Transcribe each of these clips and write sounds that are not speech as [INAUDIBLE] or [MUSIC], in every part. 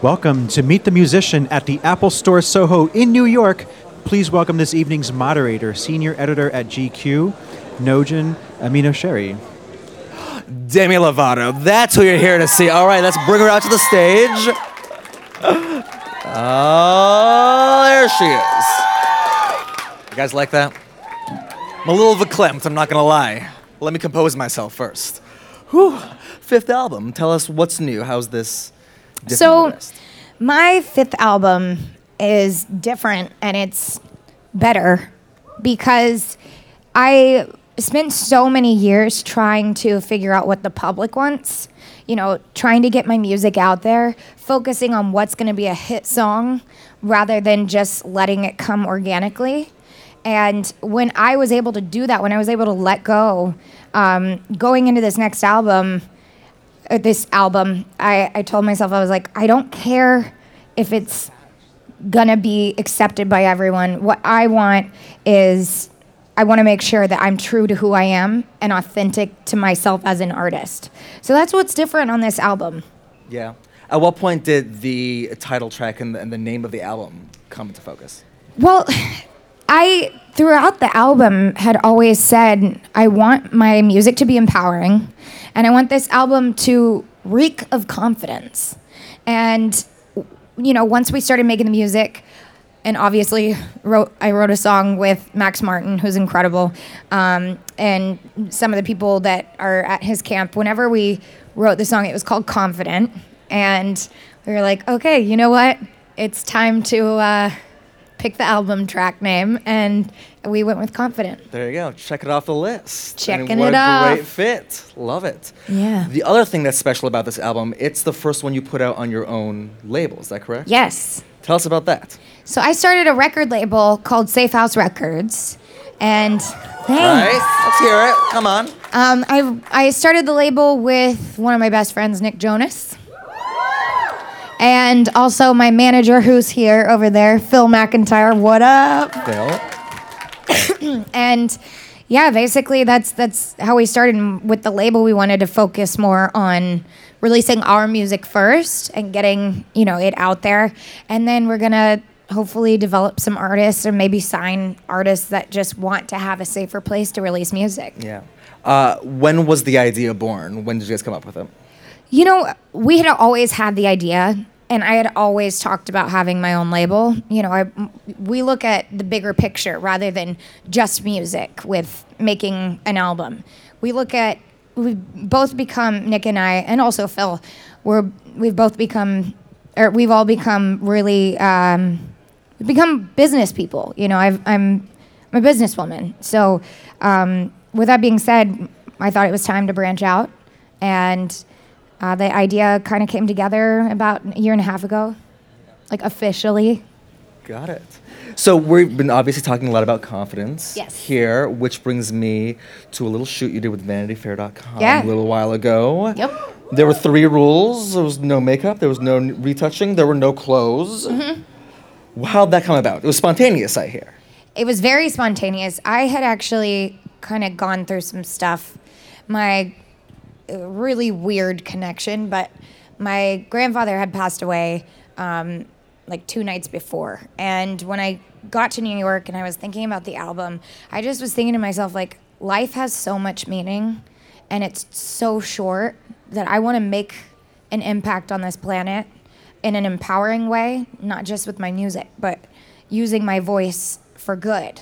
Welcome to Meet the Musician at the Apple Store Soho in New York. Please welcome this evening's moderator, senior editor at GQ, Nojin Amino Sherry. Demi Lovato. That's who you're here to see. All right, let's bring her out to the stage. Oh, there she is. You guys like that? I'm a little verklempt, I'm not gonna lie. Let me compose myself first. Whew. Fifth album. Tell us what's new. How's this So, my fifth album is different and it's better because I spent so many years trying to figure out what the public wants. You know, trying to get my music out there, focusing on what's going to be a hit song rather than just letting it come organically. And when I was able to do that, when I was able to let go, um, going into this next album, this album, I, I told myself, I was like, I don't care if it's gonna be accepted by everyone. What I want is, I wanna make sure that I'm true to who I am and authentic to myself as an artist. So that's what's different on this album. Yeah. At what point did the title track and the, and the name of the album come into focus? Well, I throughout the album had always said I want my music to be empowering and I want this album to reek of confidence. And you know, once we started making the music and obviously wrote I wrote a song with Max Martin who's incredible um, and some of the people that are at his camp whenever we wrote the song it was called Confident. And we were like okay you know what? It's time to uh, pick the album track name, and we went with Confident. There you go. Check it off the list. Checking and what it a great fit. Love it. Yeah. The other thing that's special about this album, it's the first one you put out on your own label. Is that correct? Yes. Tell us about that. So I started a record label called Safe House Records, and thanks. Right? Let's hear it. Come on. Um, I I started the label with one of my best friends, Nick Jonas, and also my manager, who's here over there, Phil McIntyre. What up? Phil. [CLEARS THROAT] and yeah, basically that's that's how we started And with the label. We wanted to focus more on releasing our music first and getting you know it out there, and then we're gonna hopefully develop some artists or maybe sign artists that just want to have a safer place to release music. Yeah. Uh, when was the idea born? When did you guys come up with it? You know, we had always had the idea, and I had always talked about having my own label. You know, I, we look at the bigger picture rather than just music with making an album. We look at we've both become Nick and I, and also Phil. We're we've both become, or we've all become really um, become business people. You know, I've, I'm I'm a businesswoman. So, um, with that being said, I thought it was time to branch out, and uh, the idea kind of came together about a year and a half ago, like officially. Got it. So we've been obviously talking a lot about confidence Yes. here, which brings me to a little shoot you did with VanityFair.com Yeah. a little while ago. Yep. There were three rules. There was no makeup. There was no retouching. There were no clothes. Mm-hmm. How'd that come about? It was spontaneous, I hear. It was very spontaneous. I had actually kind of gone through some stuff. My really weird connection, but my grandfather had passed away um, like two nights before. And when I got to New York and I was thinking about the album, I just was thinking to myself, like, life has so much meaning and it's so short that I want to make an impact on this planet in an empowering way, not just with my music, but using my voice for good.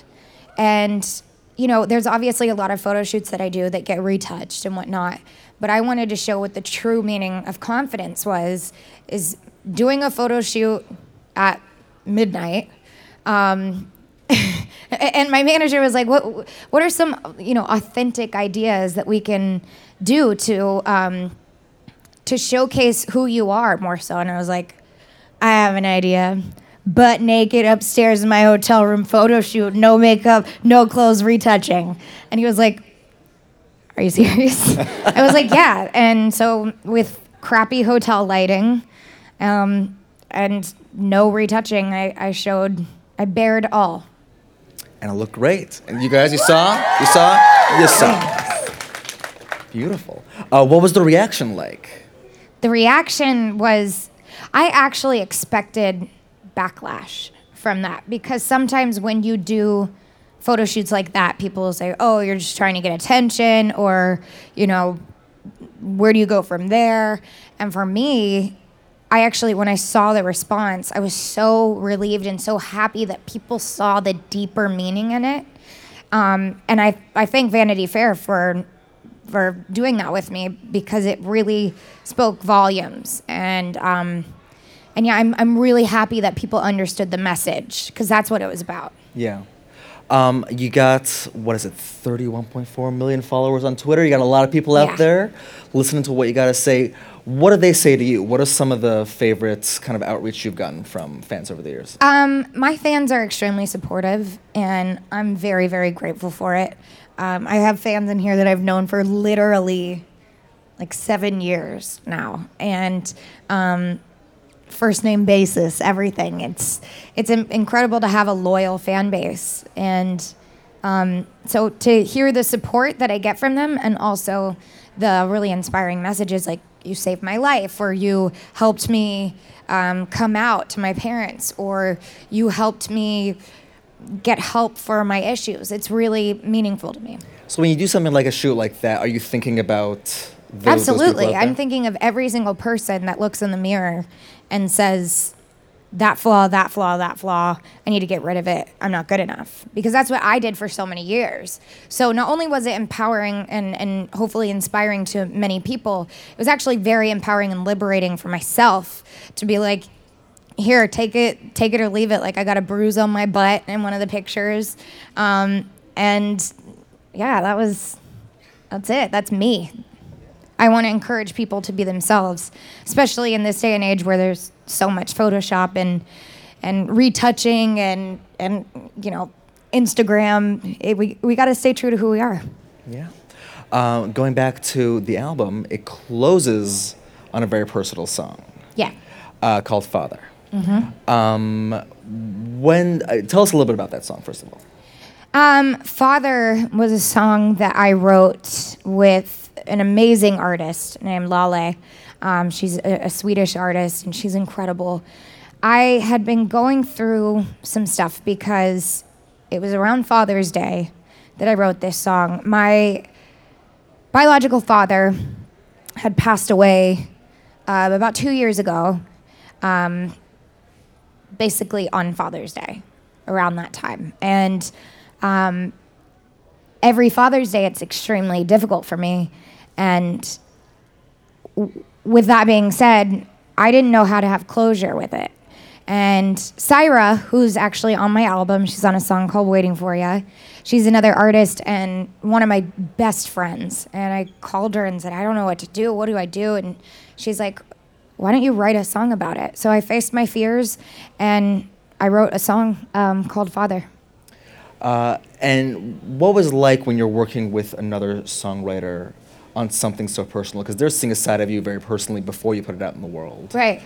And, you know, there's obviously a lot of photo shoots that I do that get retouched and whatnot. But I wanted to show what the true meaning of confidence was is doing a photo shoot at midnight. Um, [LAUGHS] and my manager was like, "What? What are some, you know, authentic ideas that we can do to um, to showcase who you are more so?" And I was like, "I have an idea." Butt naked upstairs in my hotel room photo shoot, no makeup, no clothes, retouching. And he was like, Are you serious? I was like, Yeah. And so, with crappy hotel lighting um, and no retouching, I, I showed, I bared all. And it looked great. And you guys, you saw? You saw? You saw. Beautiful. Uh, what was the reaction like? the reaction was I actually expected backlash from that because sometimes when you do photo shoots like that, people will say, "Oh, you're just trying to get attention," or you know, where do you go from there? And for me, I actually, when I saw the response, I was so relieved and so happy that people saw the deeper meaning in it. Um, and I, I thank Vanity Fair for for doing that with me because it really spoke volumes. And um, and yeah, I'm I'm really happy that people understood the message because that's what it was about. Yeah. Um, you got what is it, 31.4 million followers on Twitter. You got a lot of people out Yeah. there listening to what you got to say. What do they say to you? What are some of the favorites kind of outreach you've gotten from fans over the years? Um, my fans are extremely supportive, and I'm very, very grateful for it. Um, I have fans in here that I've known for literally like seven years now, and um, first name basis, everything. It's it's incredible to have a loyal fan base, and um, so to hear the support that I get from them, and also the really inspiring messages like "you saved my life" or "you helped me um, come out to my parents" or "you helped me get help for my issues." It's really meaningful to me. So when you do something like a shoot like that, are you thinking about those, those Absolutely. out I'm thinking of every single person that looks in the mirror and says, that flaw, that flaw, that flaw, I need to get rid of it. I'm not good enough. Because that's what I did for so many years. So not only was it empowering and, and hopefully inspiring to many people, it was actually very empowering and liberating for myself to be like, here, take it, take it or leave it. Like I got a bruise on my butt in one of the pictures. Um, and yeah, that was, that's it. That's me. I want to encourage people to be themselves, especially in this day and age where there's so much Photoshop and and retouching and and you know Instagram. It, we we got to stay true to who we are. Yeah. Uh, going back to the album, it closes on a very personal song Yeah. uh, called Father. Um, when uh, tell us a little bit about that song first of all. Um, Father was a song that I wrote with an amazing artist named Laleh. Um, she's a, a Swedish artist and she's incredible. I had been going through some stuff because it was around Father's Day that I wrote this song. My biological father had passed away uh, about two years ago, um, basically on Father's Day, around that time. And um, every Father's Day, it's extremely difficult for me. And w- with that being said, I didn't know how to have closure with it. And Sirah, who's actually on my album, she's on a song called Waiting For Ya. She's another artist and one of my best friends. And I called her and said, I don't know what to do. What do I do? And she's like, Why don't you write a song about it? So I faced my fears and I wrote a song um, called Father. Uh, and what was like when you're working with another songwriter on something so personal? Because they're seeing a side of you very personally before you put it out in the world. Right.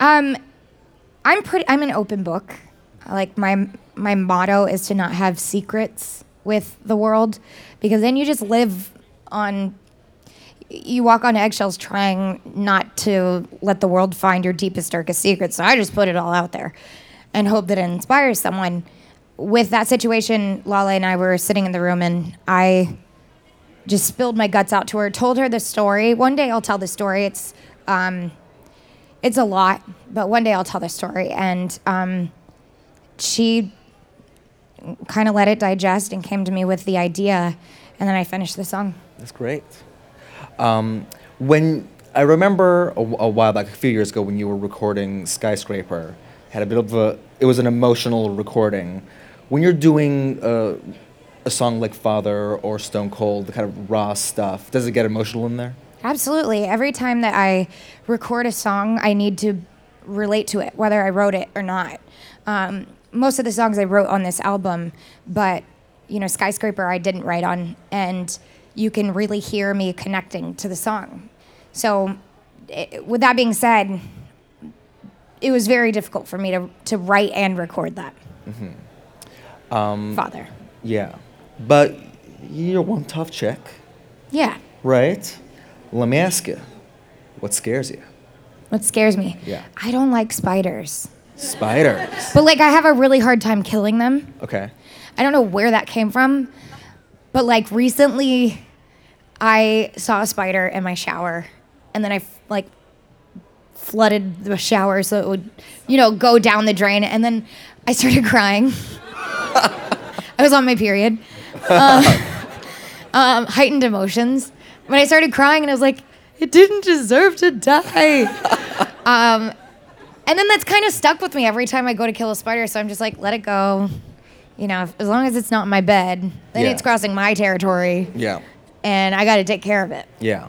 Um, I'm pretty. I'm an open book. Like my my motto is to not have secrets with the world, because then you just live on. You walk on eggshells trying not to let the world find your deepest, darkest secrets. So I just put it all out there, and hope that it inspires someone. With that situation, Laleh and I were sitting in the room, and I just spilled my guts out to her. Told her the story. One day I'll tell the story. It's um, it's a lot, but one day I'll tell the story. And um, she kind of let it digest and came to me with the idea, and then I finished the song. That's great. Um, when I remember a, a while back, a few years ago, when you were recording Skyscraper, had a bit of a. It was an emotional recording. When you're doing a, a song like Father or Stone Cold, the kind of raw stuff, does it get emotional in there? Absolutely. Every time that I record a song, I need to relate to it, whether I wrote it or not. Um, most of the songs I wrote on this album, but you know, Skyscraper I didn't write on, and you can really hear me connecting to the song. So, it, with that being said, it was very difficult for me to to write and record that. Mm-hmm. Um, Father. Yeah, but you're one tough chick, Yeah. right? Let me ask you, what scares you? what scares me. Yeah. I don't like spiders. Spiders. But like I have a really hard time killing them. Okay. I don't know where that came from, but like recently I saw a spider in my shower and then I f- like flooded the shower so it would, you know, go down the drain and then I started [LAUGHS] crying. I was on my period. Uh, [LAUGHS] um, heightened emotions. When I started crying and I was like, it didn't deserve to die. [LAUGHS] um, and then that's kind of stuck with me every time I go to kill a spider. So I'm just like, let it go. You know, if- as long as it's not in my bed, then Yeah. it's crossing my territory, Yeah. and I got to take care of it. Yeah.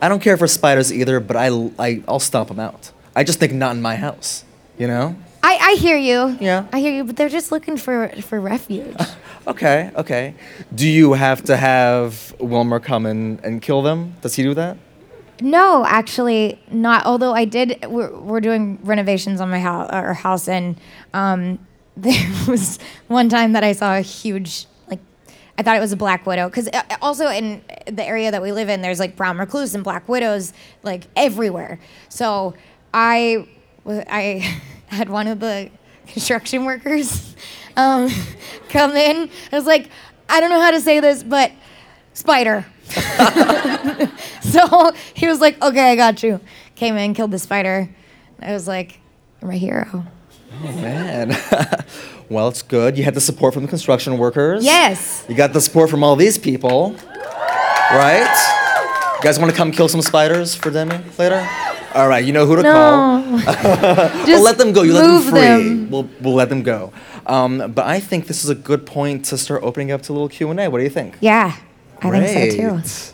I don't care for spiders either, but I, I I'll stomp them out. I just think not in my house. You know? I, I hear you. Yeah. I hear you, but they're just looking for for refuge. [LAUGHS] Okay. Okay. Do you have to have Wilmer come and, and kill them? Does he do that? no, actually, not. Although I did, we're, we're doing renovations on my house, our house, and um, [LAUGHS] there was one time that I saw a huge like. I thought it was a black widow because also in the area that we live in, there's like brown recluse and black widows like everywhere. So I, I [LAUGHS] had one of the construction workers um, [LAUGHS] come in. I was like, I don't know how to say this, but spider. [LAUGHS] so he was like, okay, I got you. Came in, killed the spider. I was like, you're my hero. Oh, Man. [LAUGHS] well, it's good. You had the support from the construction workers. Yes. You got the support from all these people. Right? You guys want to come kill some spiders for Demi later? All right, you know who to call. No. [LAUGHS] We'll let them go. You let them free. them. We'll, we'll let them go. Um, but I think this is a good point to start opening up to a little Q and A. What do you think? Yeah, I think so too. Great.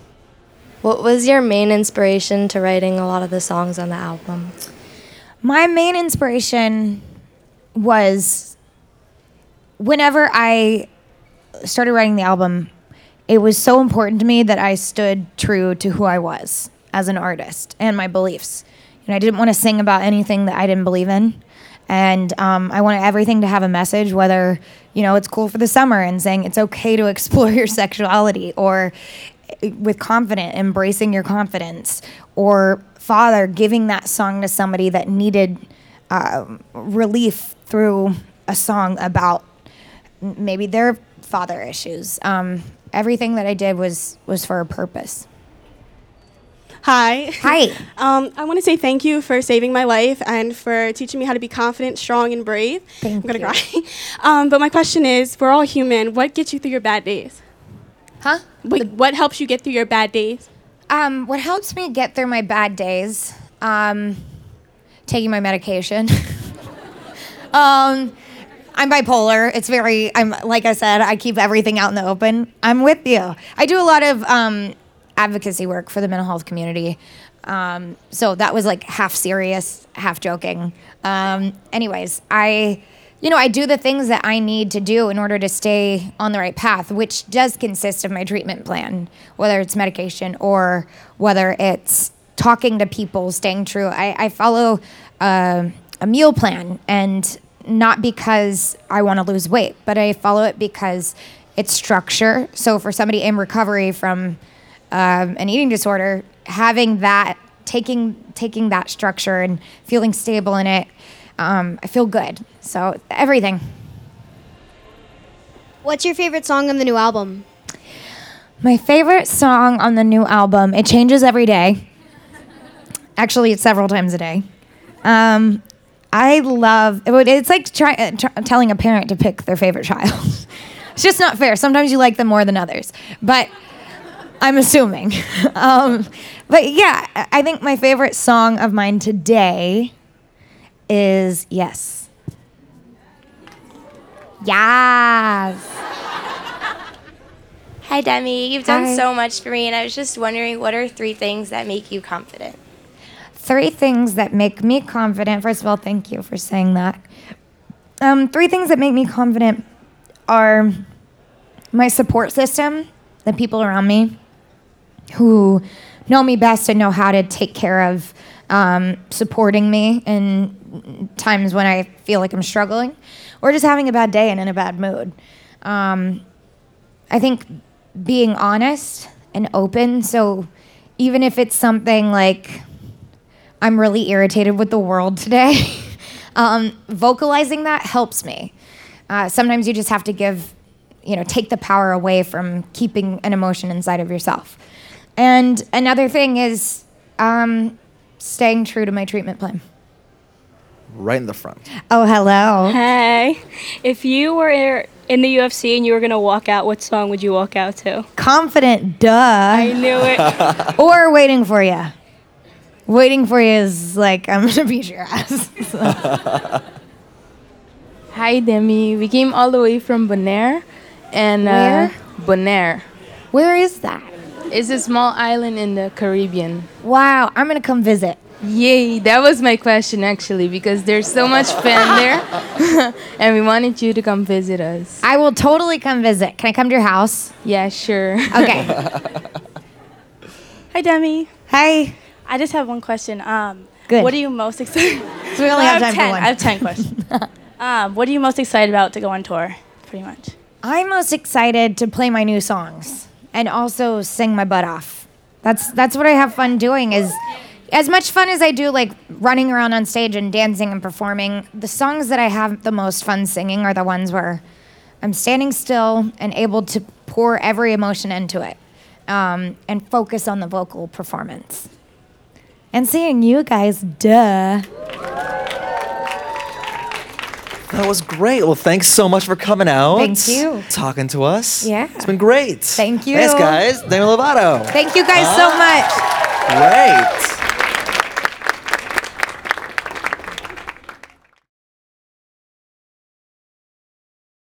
What was your main inspiration to writing a lot of the songs on the album? My main inspiration was whenever I started writing the album, it was so important to me that I stood true to who I was as an artist and my beliefs. Know, I didn't want to sing about anything that I didn't believe in. And um, I wanted everything to have a message, whether, you know, it's cool for the summer and saying it's okay to [LAUGHS] explore your sexuality or eh, with confident, embracing your confidence, or father giving that song to somebody that needed um, relief through a song about maybe their father issues. Um, everything that I did was was for a purpose. Hi. Hi. [LAUGHS] Um, I want to say thank you for saving my life and for teaching me how to be confident, strong, and brave. Thank I'm gonna you. cry. [LAUGHS] um, but my question is, we're all human. What gets you through your bad days? Huh? Like, what helps you get through your bad days? Um, what helps me get through my bad days? Um, taking my medication. [LAUGHS] um, I'm bipolar. It's very. I'm like I said. I keep everything out in the open. I'm with you. I do a lot of um, advocacy work for the mental health community. Um, so that was like half serious, half joking. Um, anyways, I, you know, I do the things that I need to do in order to stay on the right path, which does consist of my treatment plan, whether it's medication or whether it's talking to people, staying true. I, I follow uh, a meal plan and not because I want to lose weight, but I follow it because it's structure. So for somebody in recovery from um, an eating disorder, having that, taking taking that structure and feeling stable in it, um, I feel good. So everything. What's your favorite song on the new album? My favorite song on the new album. It changes every day. Actually, it's several times a day. Um, I love. it would- It's like try, uh, tr- telling a parent to pick their favorite child. [LAUGHS] it's just not fair. Sometimes you like them more than others, but I'm assuming. [LAUGHS] um, but yeah, I think my favorite song of mine today is "Yes." Yes. Hi, Demi. You've done Hi. so much for me, and I was just wondering what are three things that make you confident? three things that make me confident. First of all, thank you for saying that. Um, three things that make me confident are my support system, the people around me who know me best and know how to take care of um, supporting me in times when I feel like I'm struggling or just having a bad day and in a bad mood. Um, I think being honest and open. So even if it's something like, I'm really irritated with the world today. [LAUGHS] um, vocalizing that helps me. Uh, sometimes you just have to give, you know, take the power away from keeping an emotion inside of yourself. And another thing is um, staying true to my treatment plan. Right in the front. Oh, hello. Hey, if you were in the UFC and you were gonna walk out, what song would you walk out to? Confident, duh. I knew it. [LAUGHS] or waiting for you. Waiting for you is like I'm gonna beat your ass. [LAUGHS] Hi, Demi. We came all the way from Bonaire. And, uh, Bonaire. Where is that? It's a small island in the Caribbean. Wow, I'm gonna come visit. Yay, that was my question actually, because there's so much fun there. [LAUGHS] and we wanted you to come visit us. I will totally come visit. Can I come to your house? Yeah, sure. [LAUGHS] Okay. Hi, Demi. Hi. I just have one question. Um, Good. What are you most excited? [LAUGHS] So we only I have time ten. for one. I have ten questions. um, what are you most excited about to go on tour? Pretty much. I'm most excited to play my new songs and also sing my butt off. That's that's what I have fun doing is as much fun as I do like running around on stage and dancing and performing, the songs that I have the most fun singing are the ones where I'm standing still and able to pour every emotion into it um, and focus on the vocal performance. And seeing you guys, duh. That was great. Well, thanks so much for coming out. Thank you. Talking to us. Yeah. It's been great. Thank you. Thanks, guys. Demi Lovato. Thank you guys so ah. much. Great.